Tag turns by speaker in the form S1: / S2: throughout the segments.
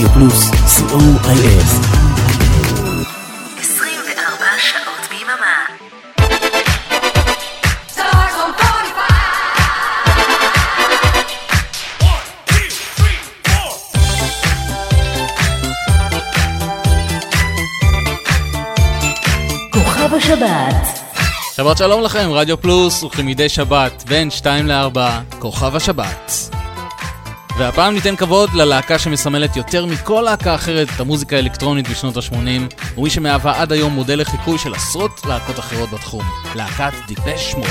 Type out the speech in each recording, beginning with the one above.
S1: רדיו פלוס, co.il.
S2: 24 שעות ביממה.
S3: השבת
S4: שבת שלום לכם, רדיו פלוס, וכמדי שבת, בין 2 ל-4, כוכב השבת. והפעם ניתן כבוד ללהקה שמסמלת יותר מכל להקה אחרת את המוזיקה האלקטרונית בשנות ה-80, ומי שמהווה עד היום מודל לחיקוי של עשרות להקות אחרות בתחום, להקת דיפש מוד.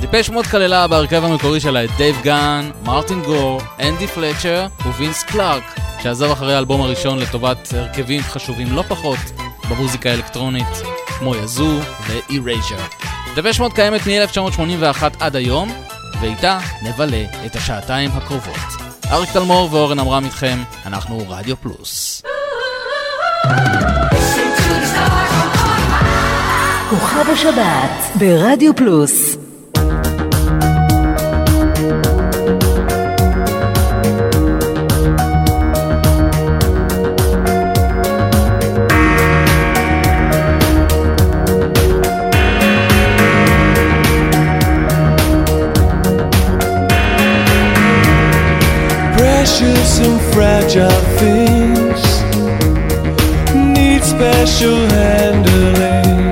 S4: דיפש מוד כללה בהרכב המקורי שלה את דייב גאן, מרטין גור, אנדי פלצ'ר ווינס קלארק, שעזב אחרי האלבום הראשון לטובת הרכבים חשובים לא פחות במוזיקה האלקטרונית, כמו יזו ואירייז'ר. דבש מוד קיימת מ-1981 עד היום, ואיתה נבלה את השעתיים הקרובות. אריק תלמור ואורן עמרם איתכם, אנחנו רדיו פלוס.
S3: כוכב השבת ברדיו פלוס
S5: precious and fragile things need special handling.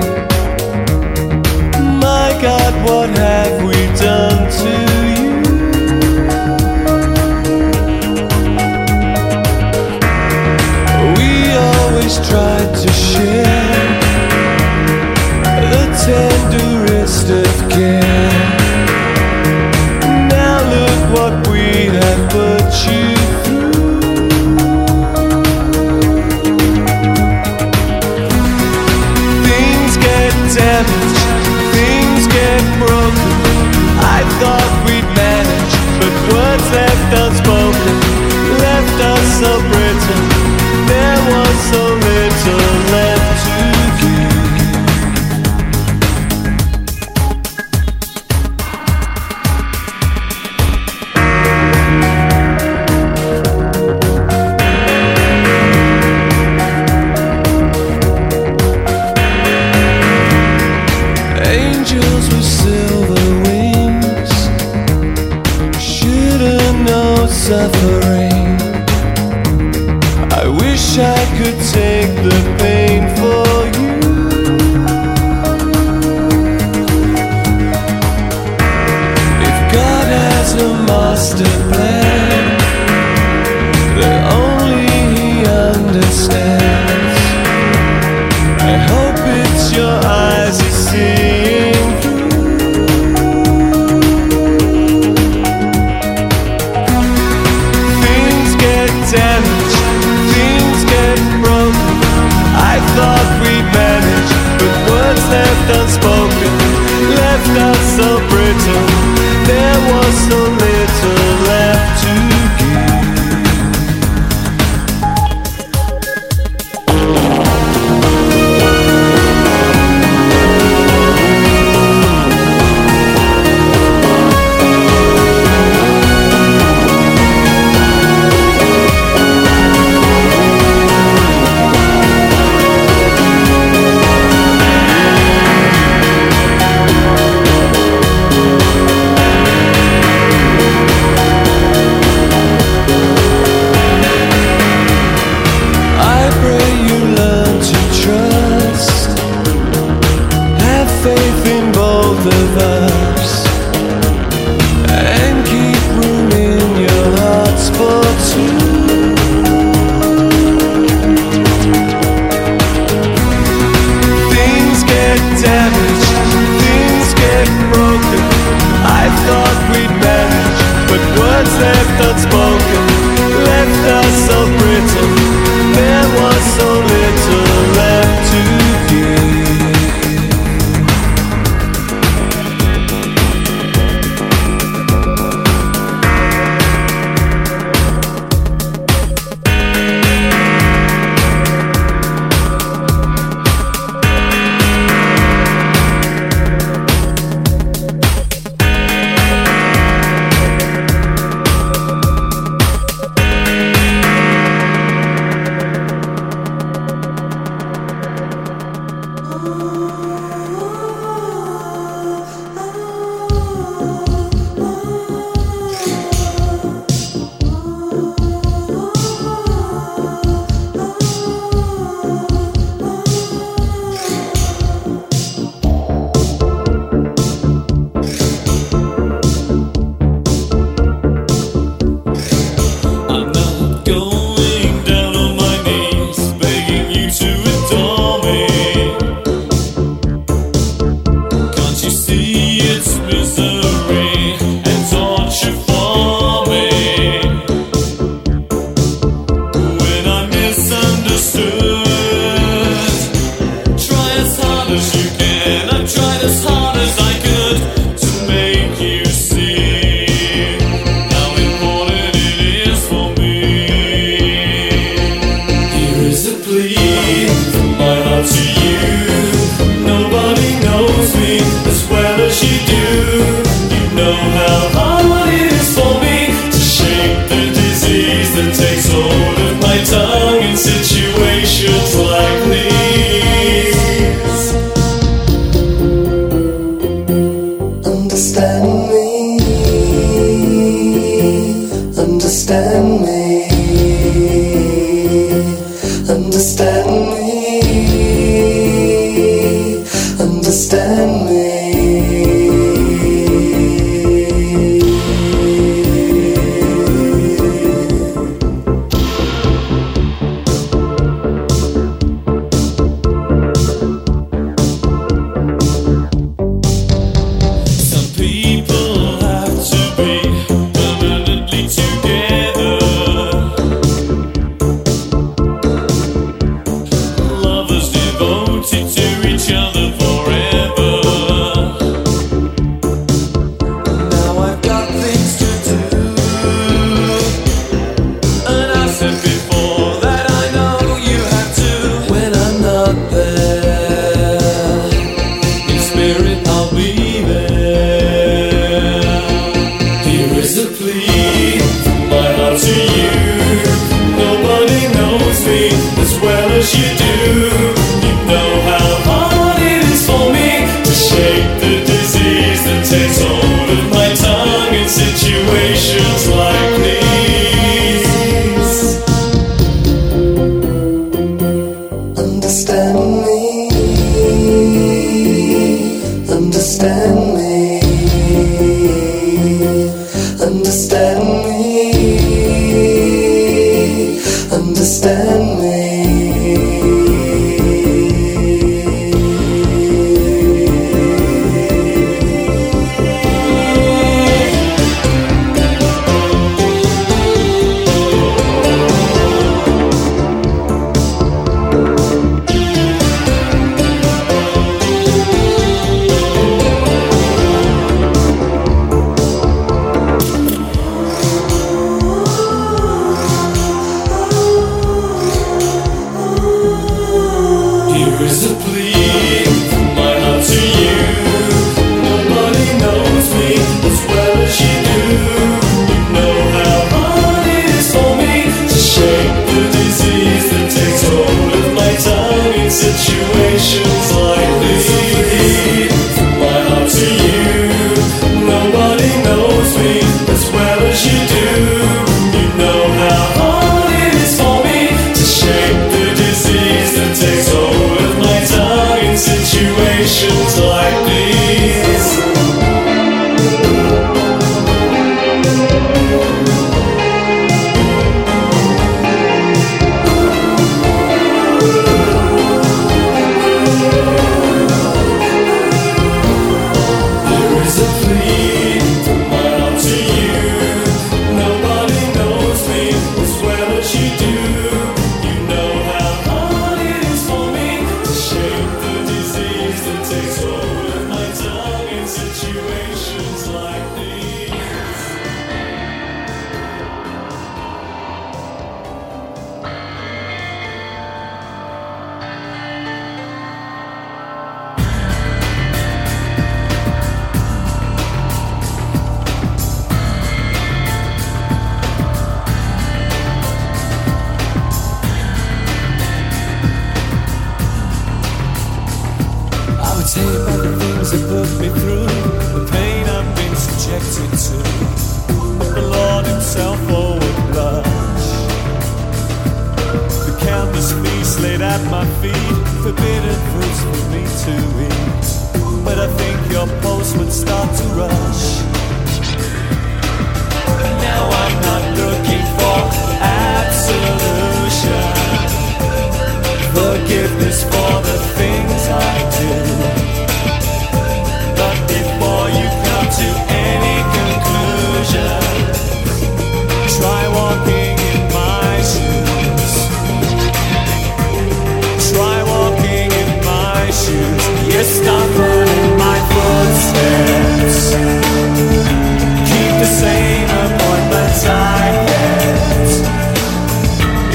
S5: My God, what have we left us so brittle. There was so little left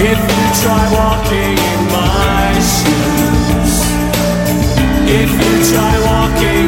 S5: If you try walking in my shoes, if you try walking.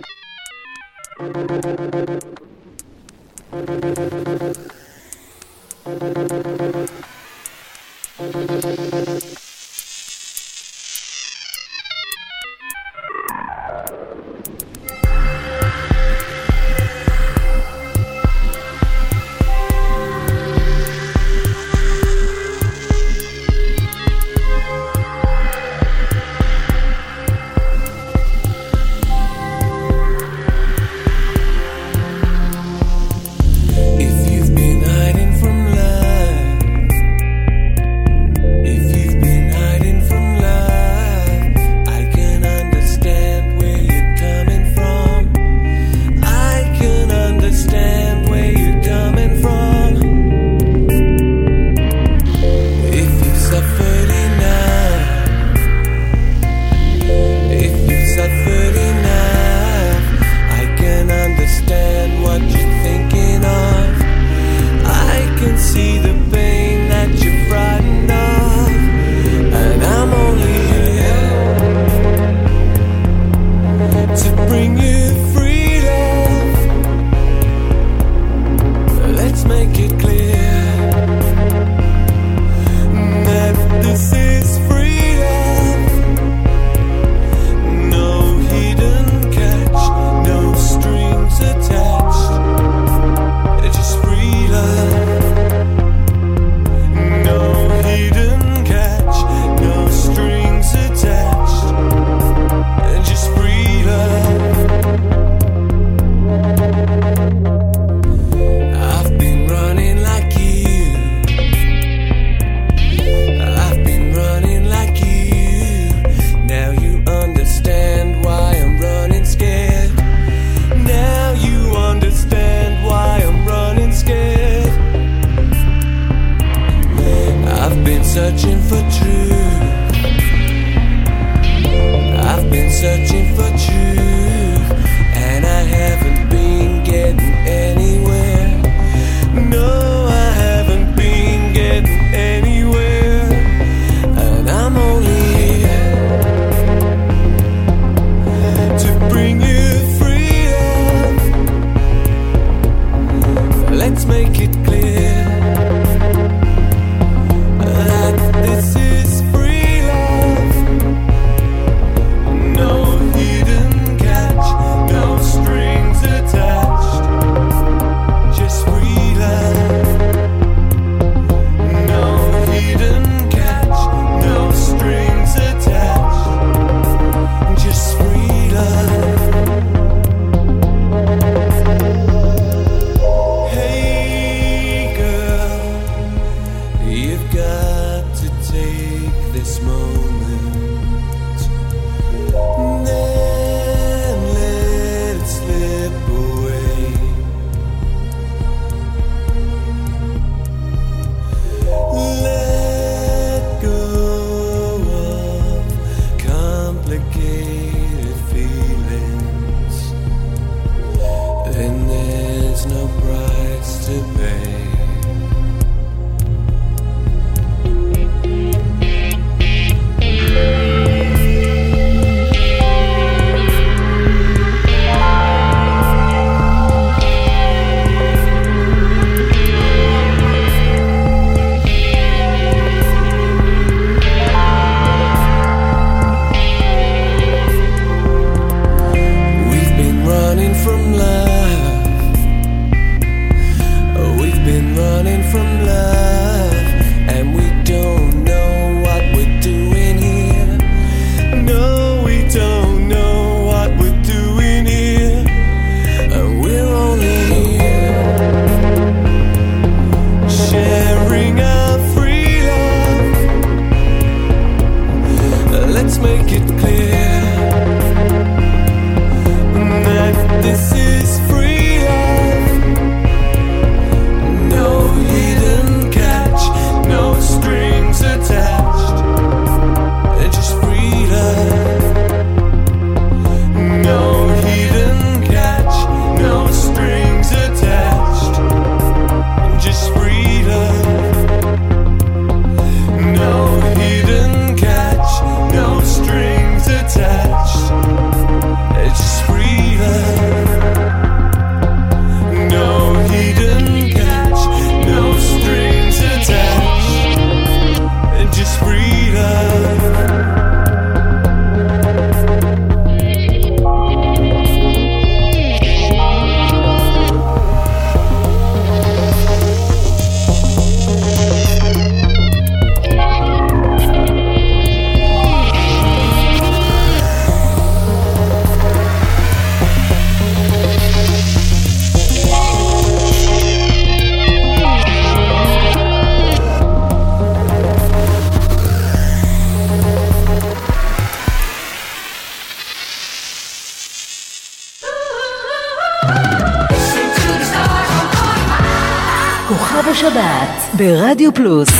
S5: Studio Plus.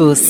S5: Cruz.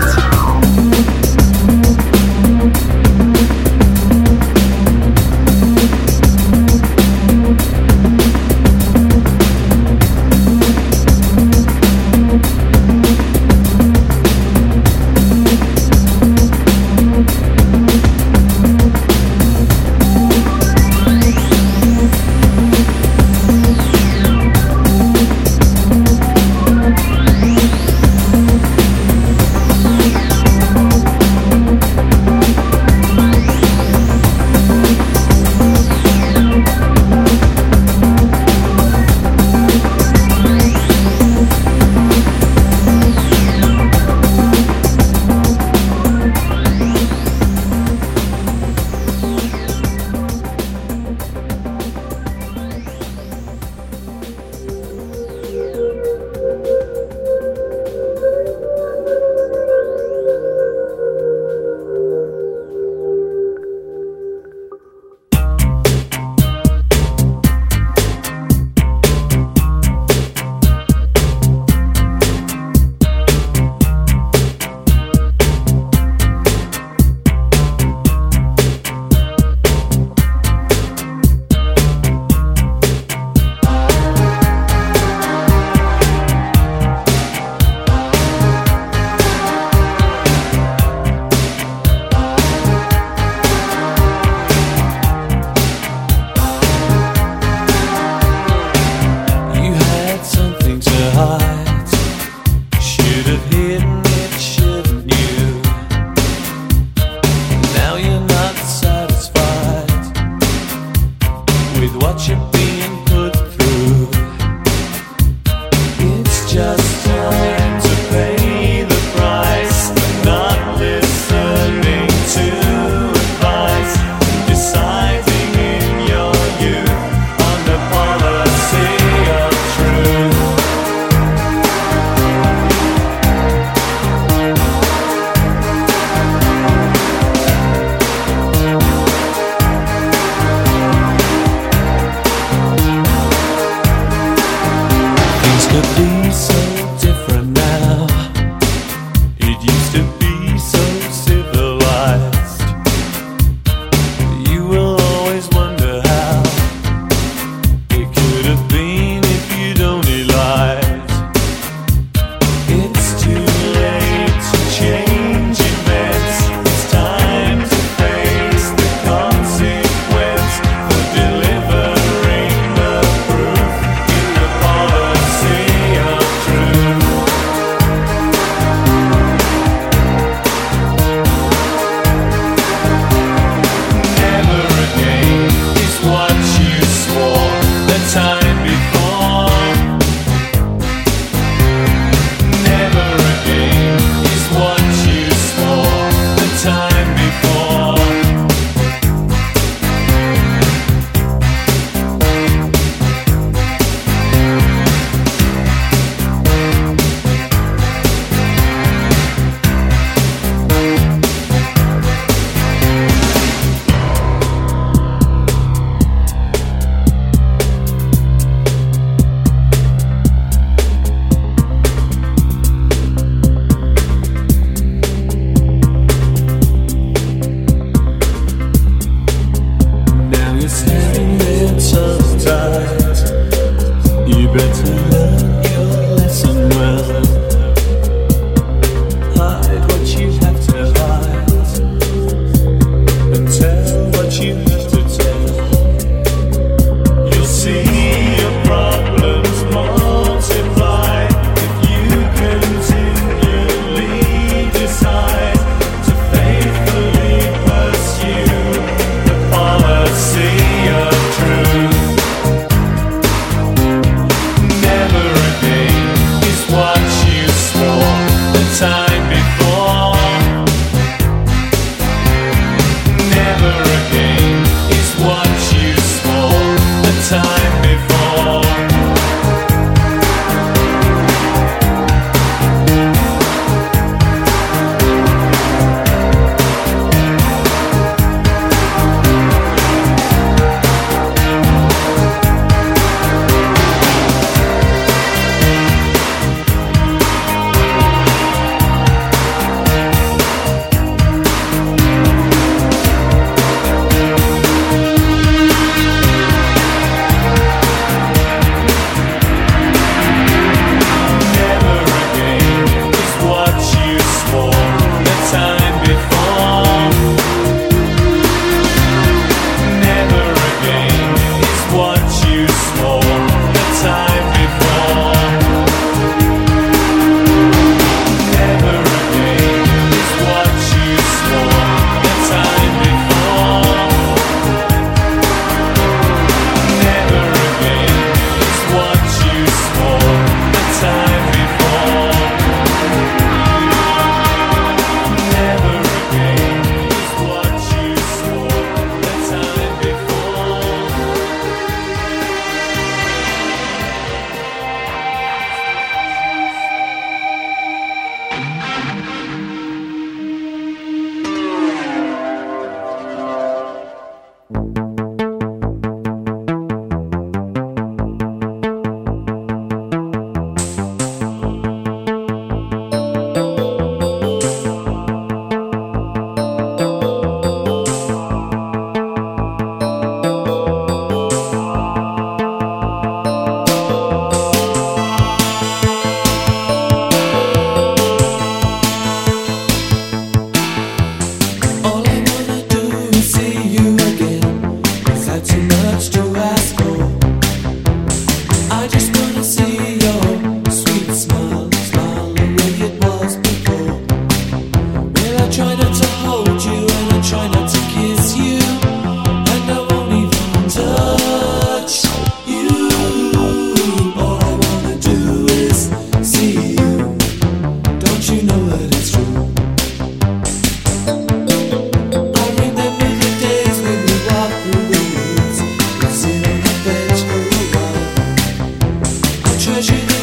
S5: suas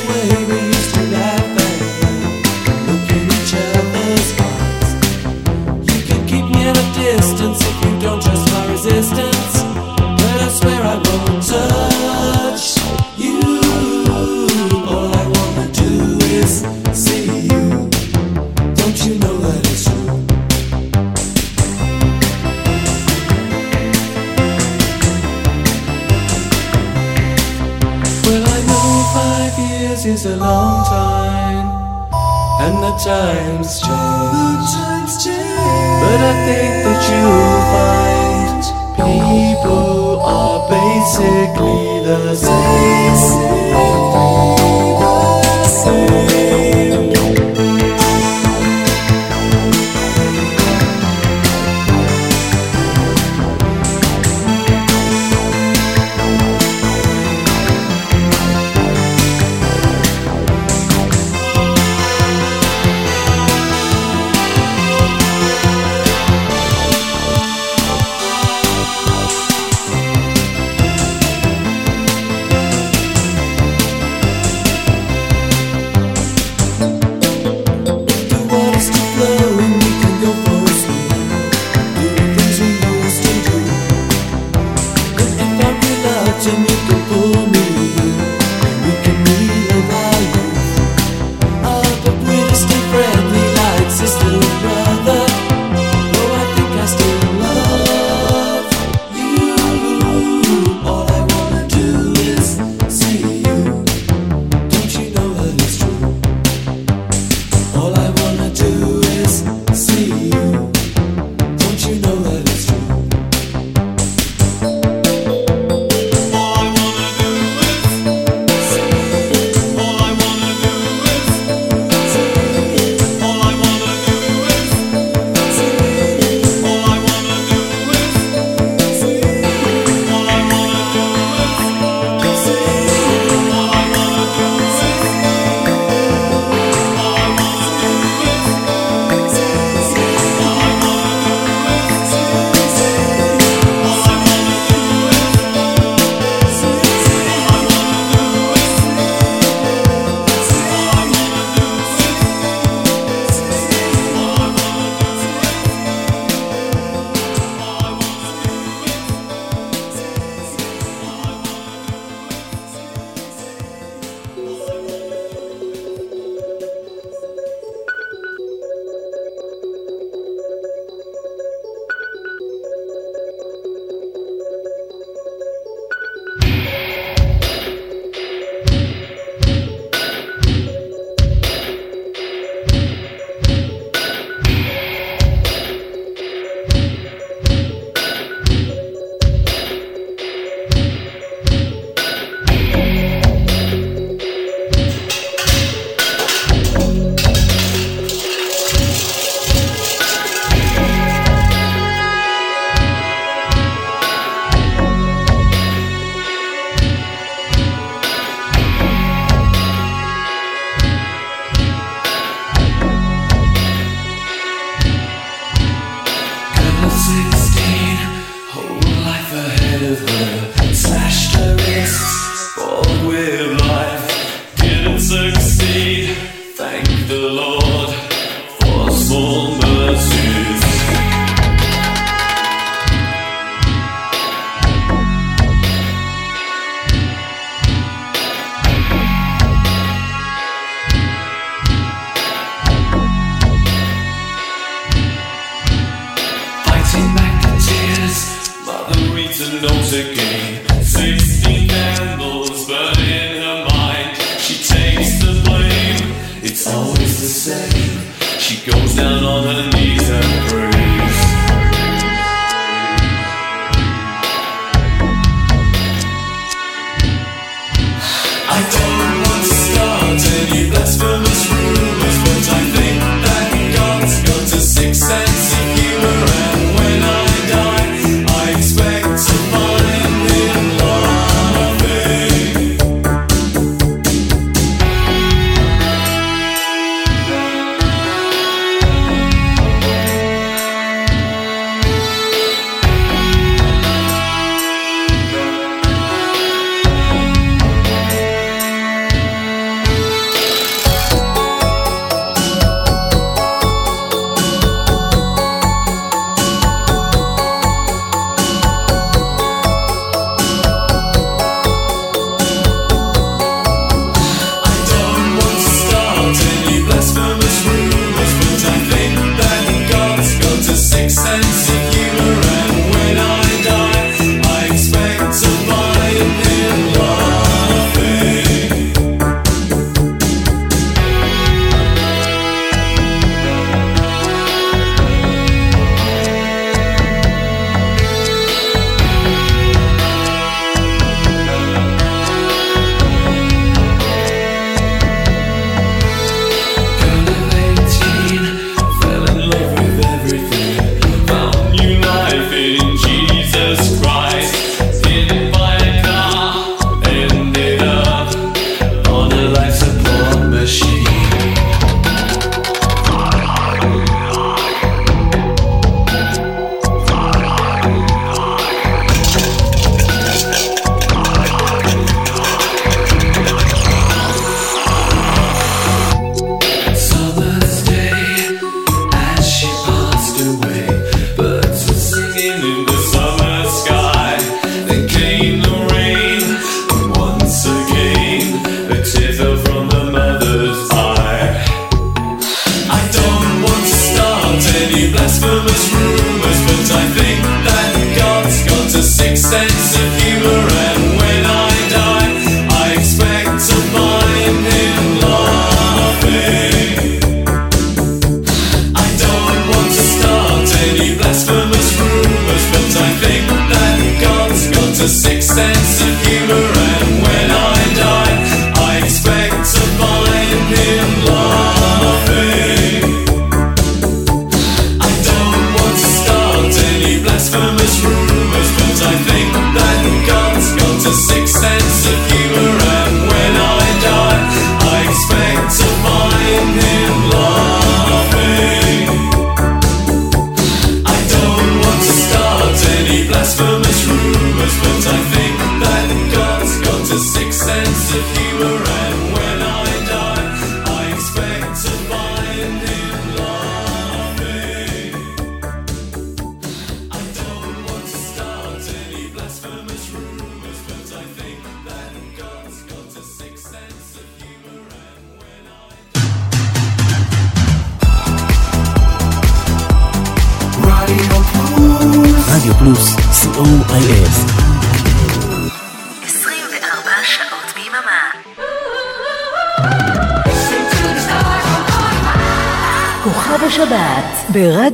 S5: any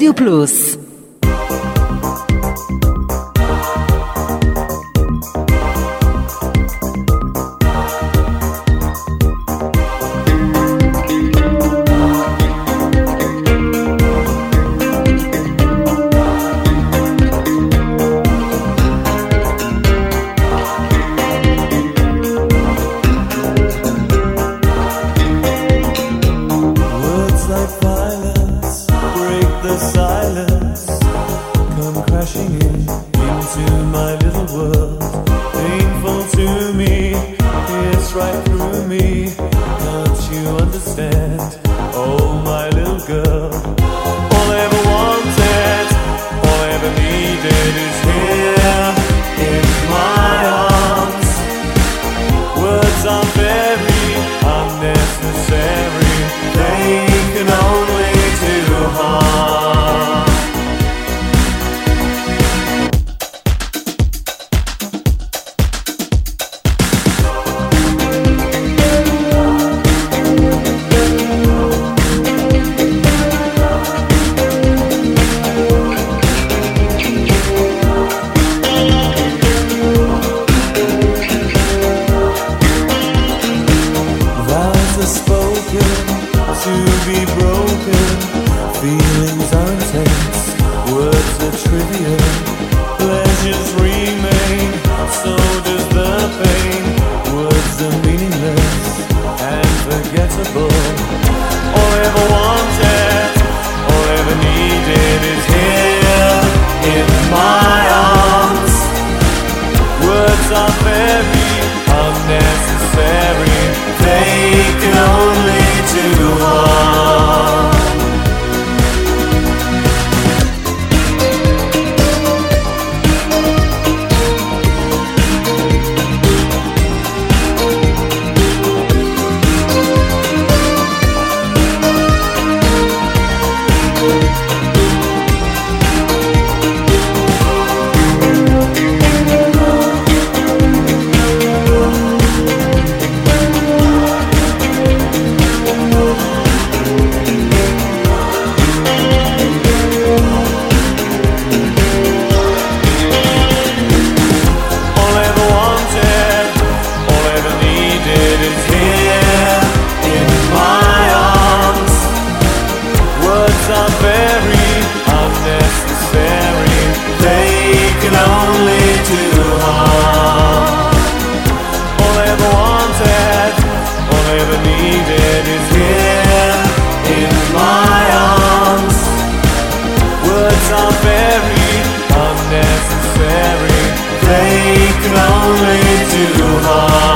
S6: Studio Plus.
S3: words very unnecessary. They can only do harm.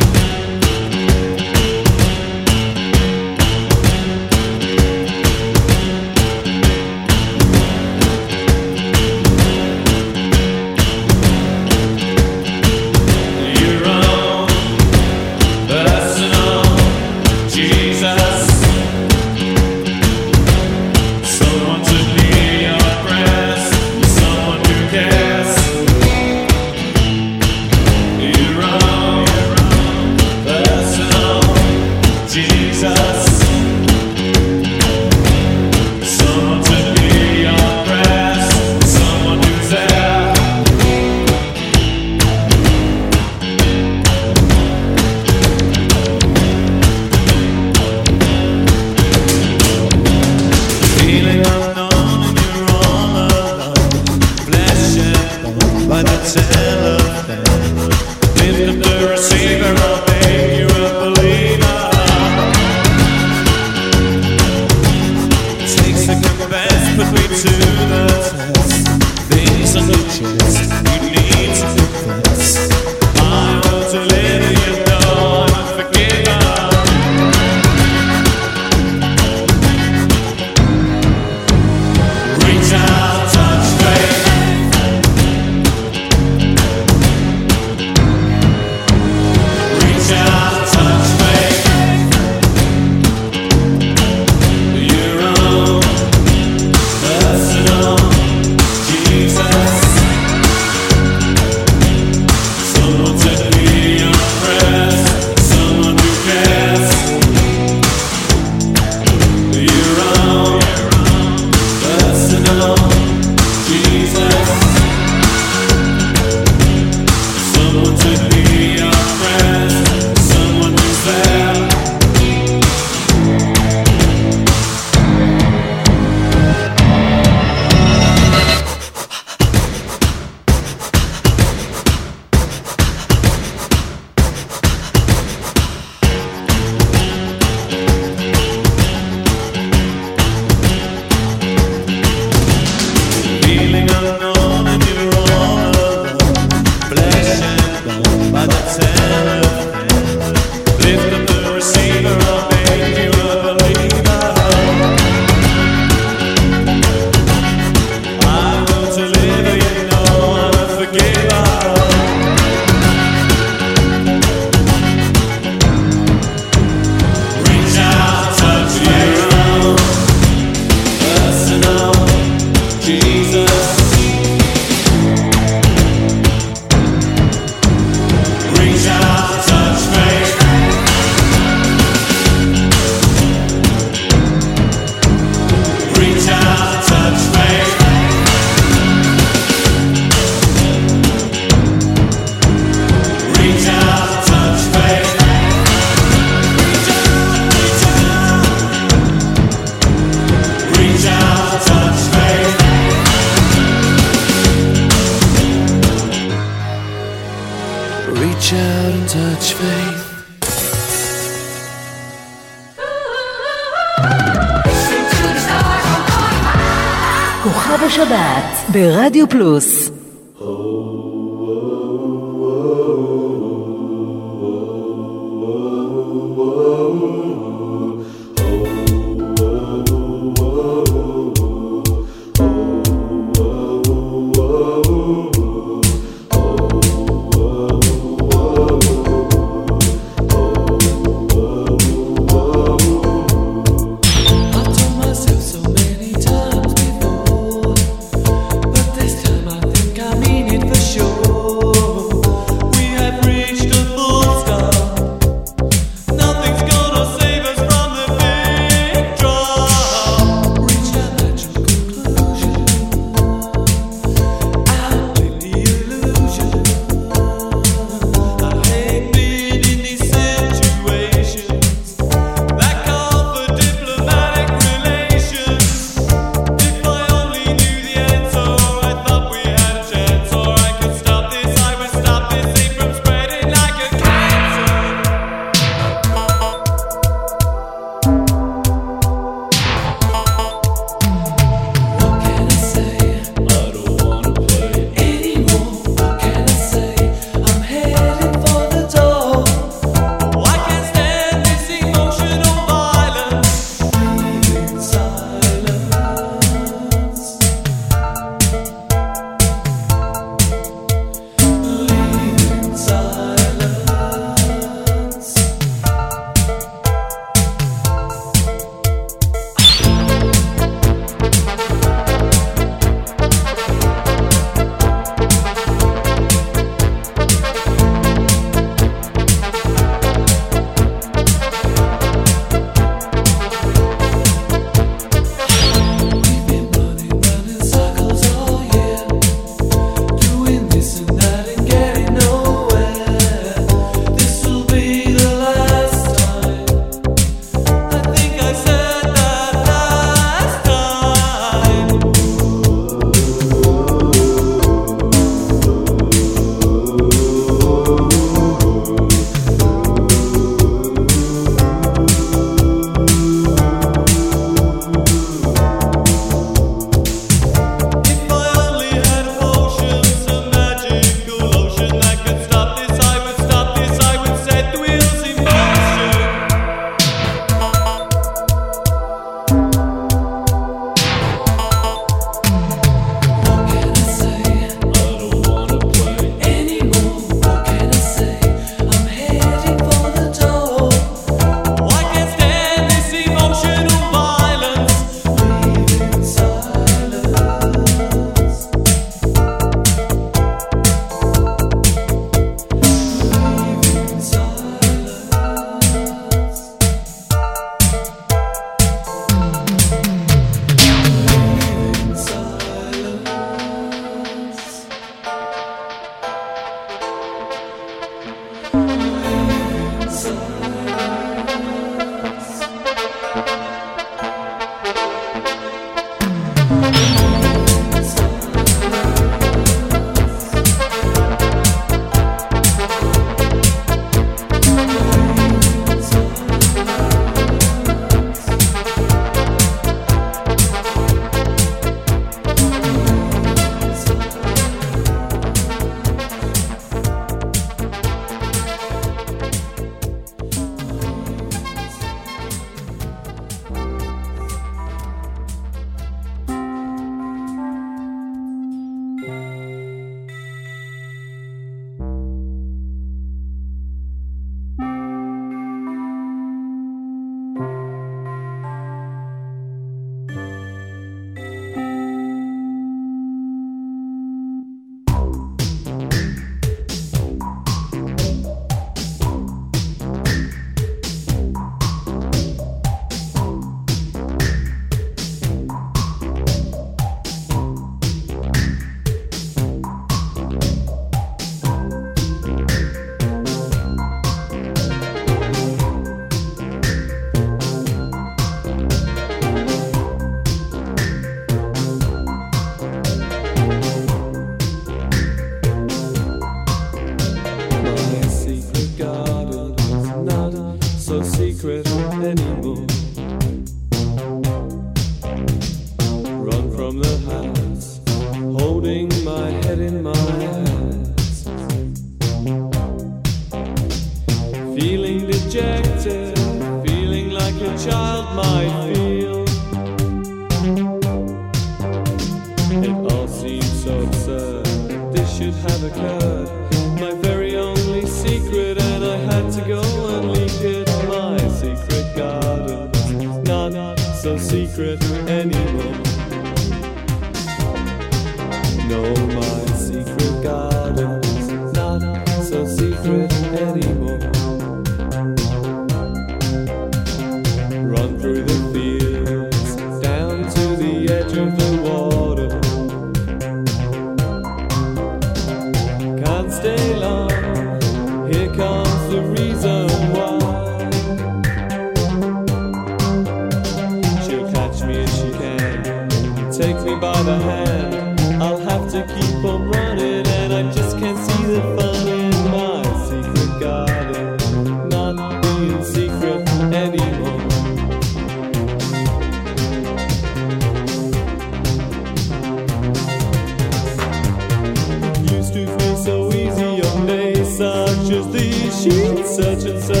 S5: She'd and search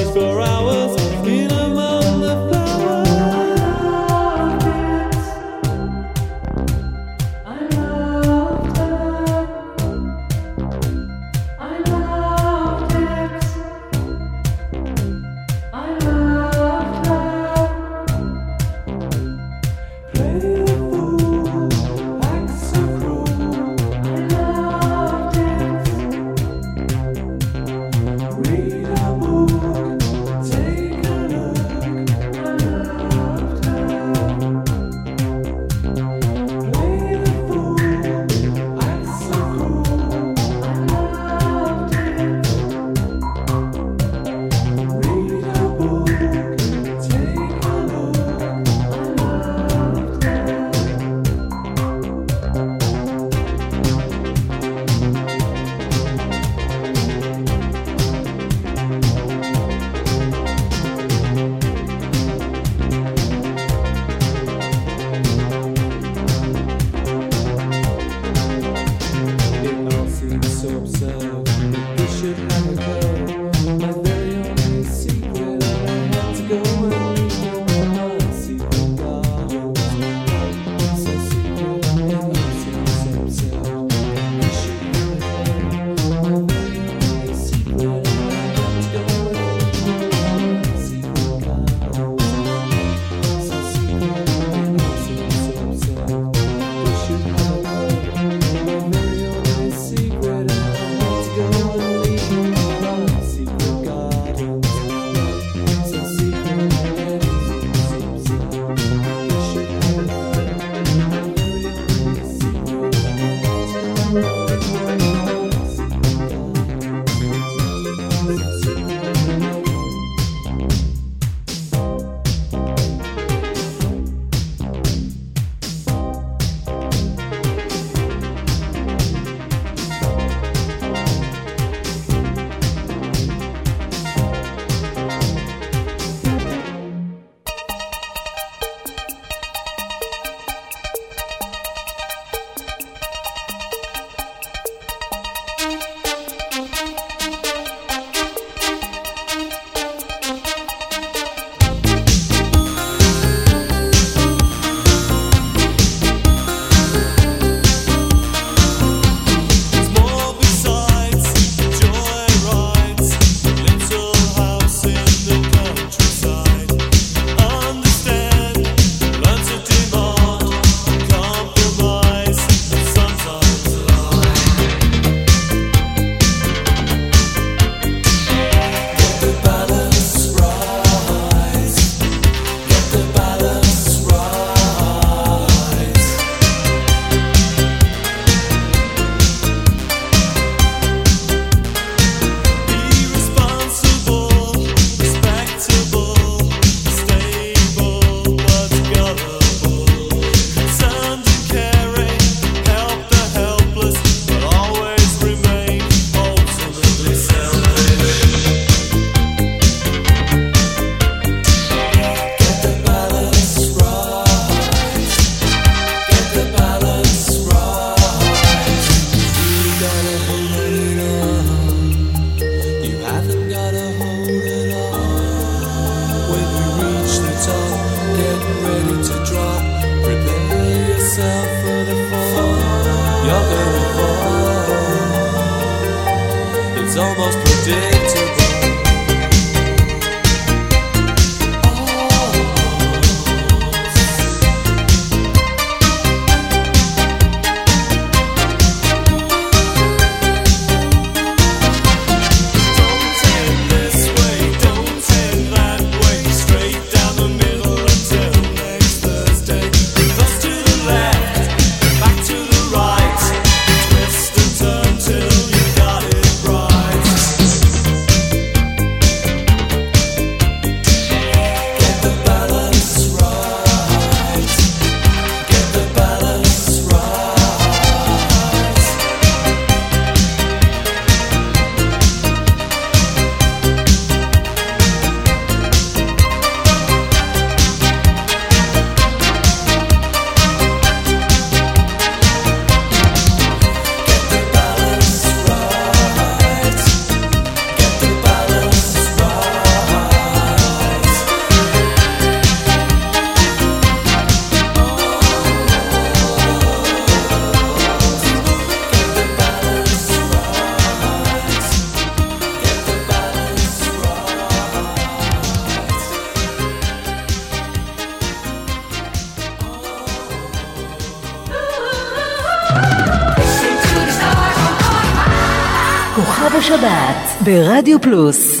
S5: ברדיו פלוס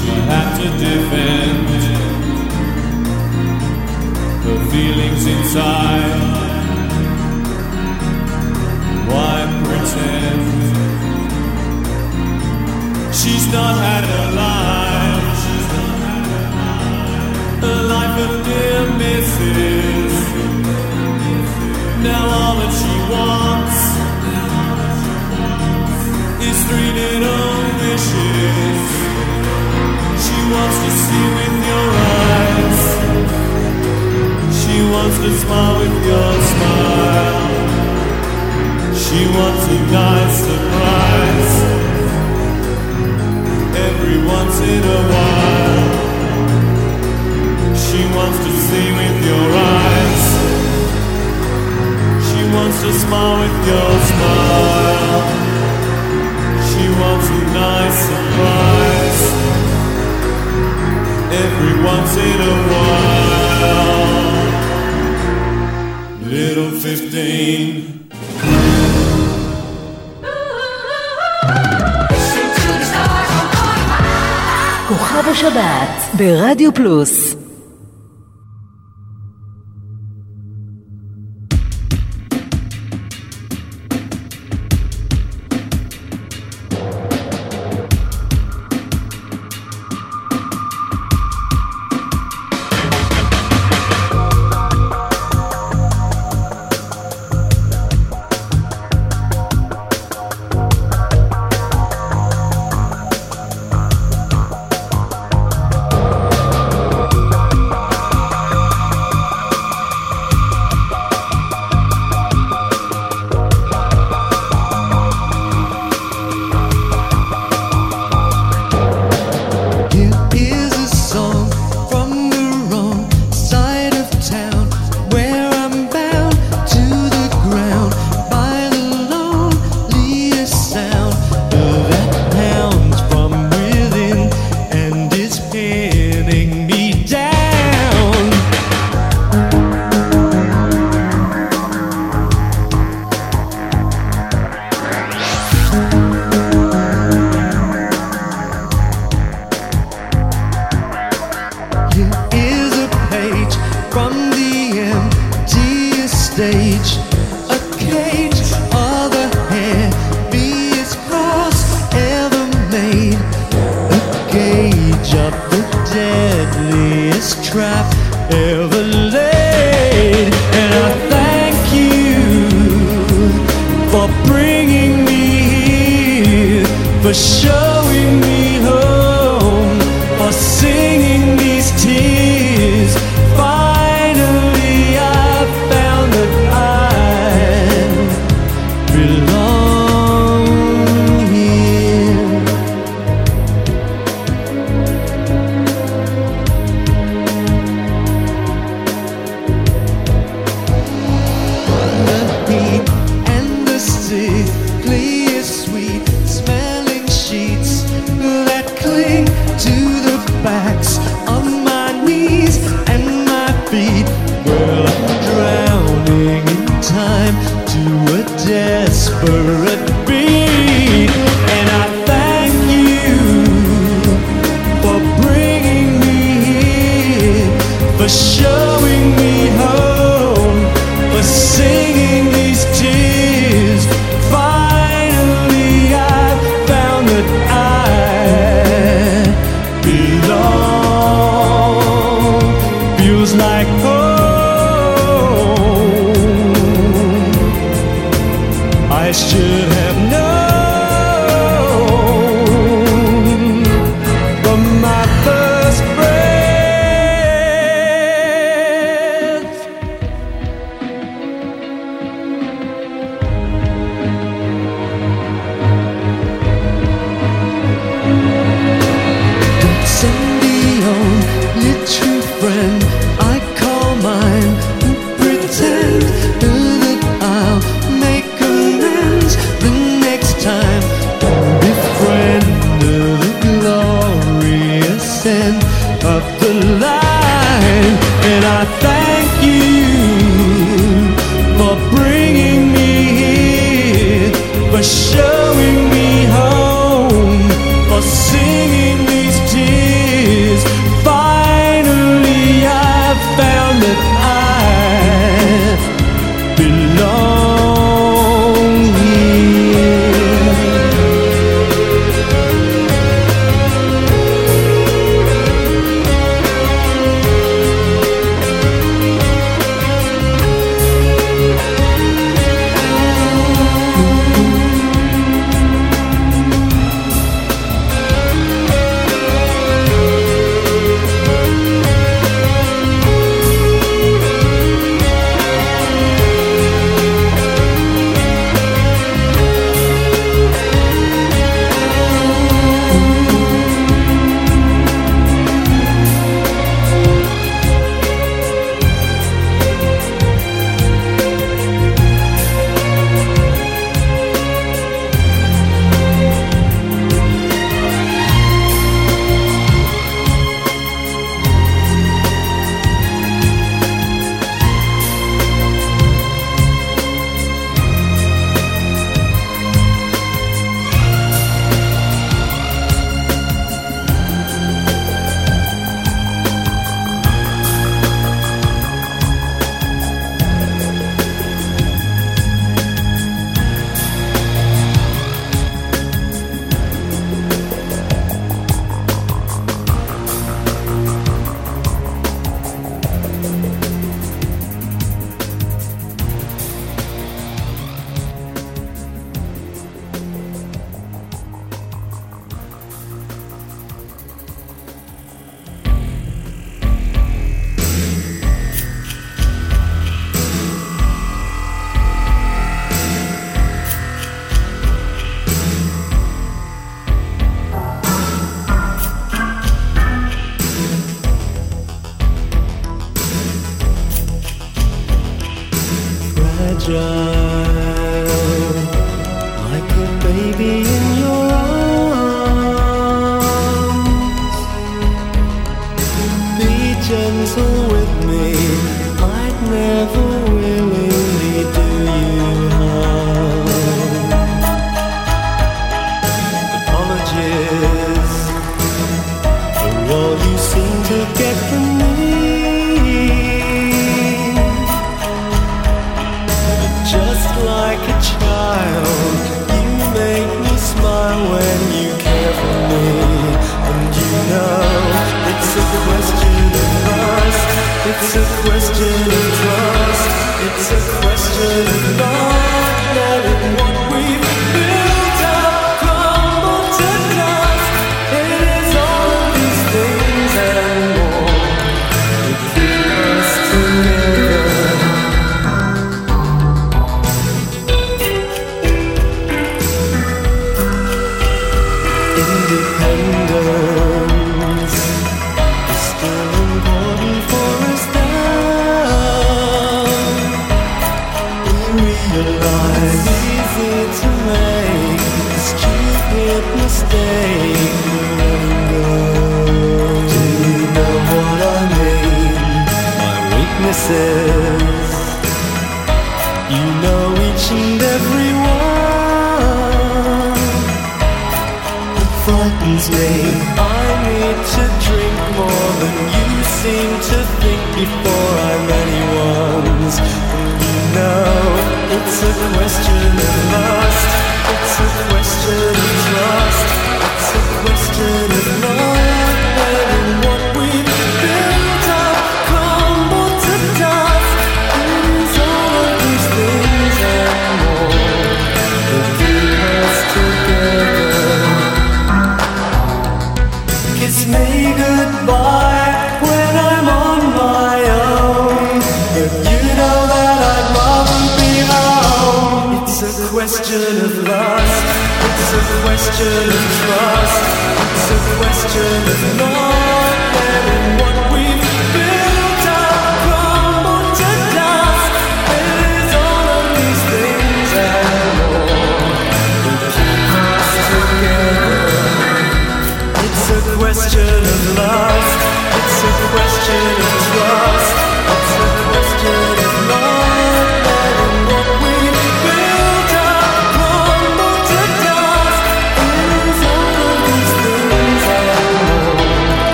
S5: She have to defend the feelings inside. Why pretend she's not had a life? A life of dear misses. Now all that she wants is three little wishes wants to see with your eyes.
S3: She wants to smile with your smile. She wants a nice surprise. Every once in a while. She wants to see with your eyes. She wants to smile with your smile. She wants a nice surprise. every once in a while. Little 15.
S6: כוכב השבת ברדיו פלוס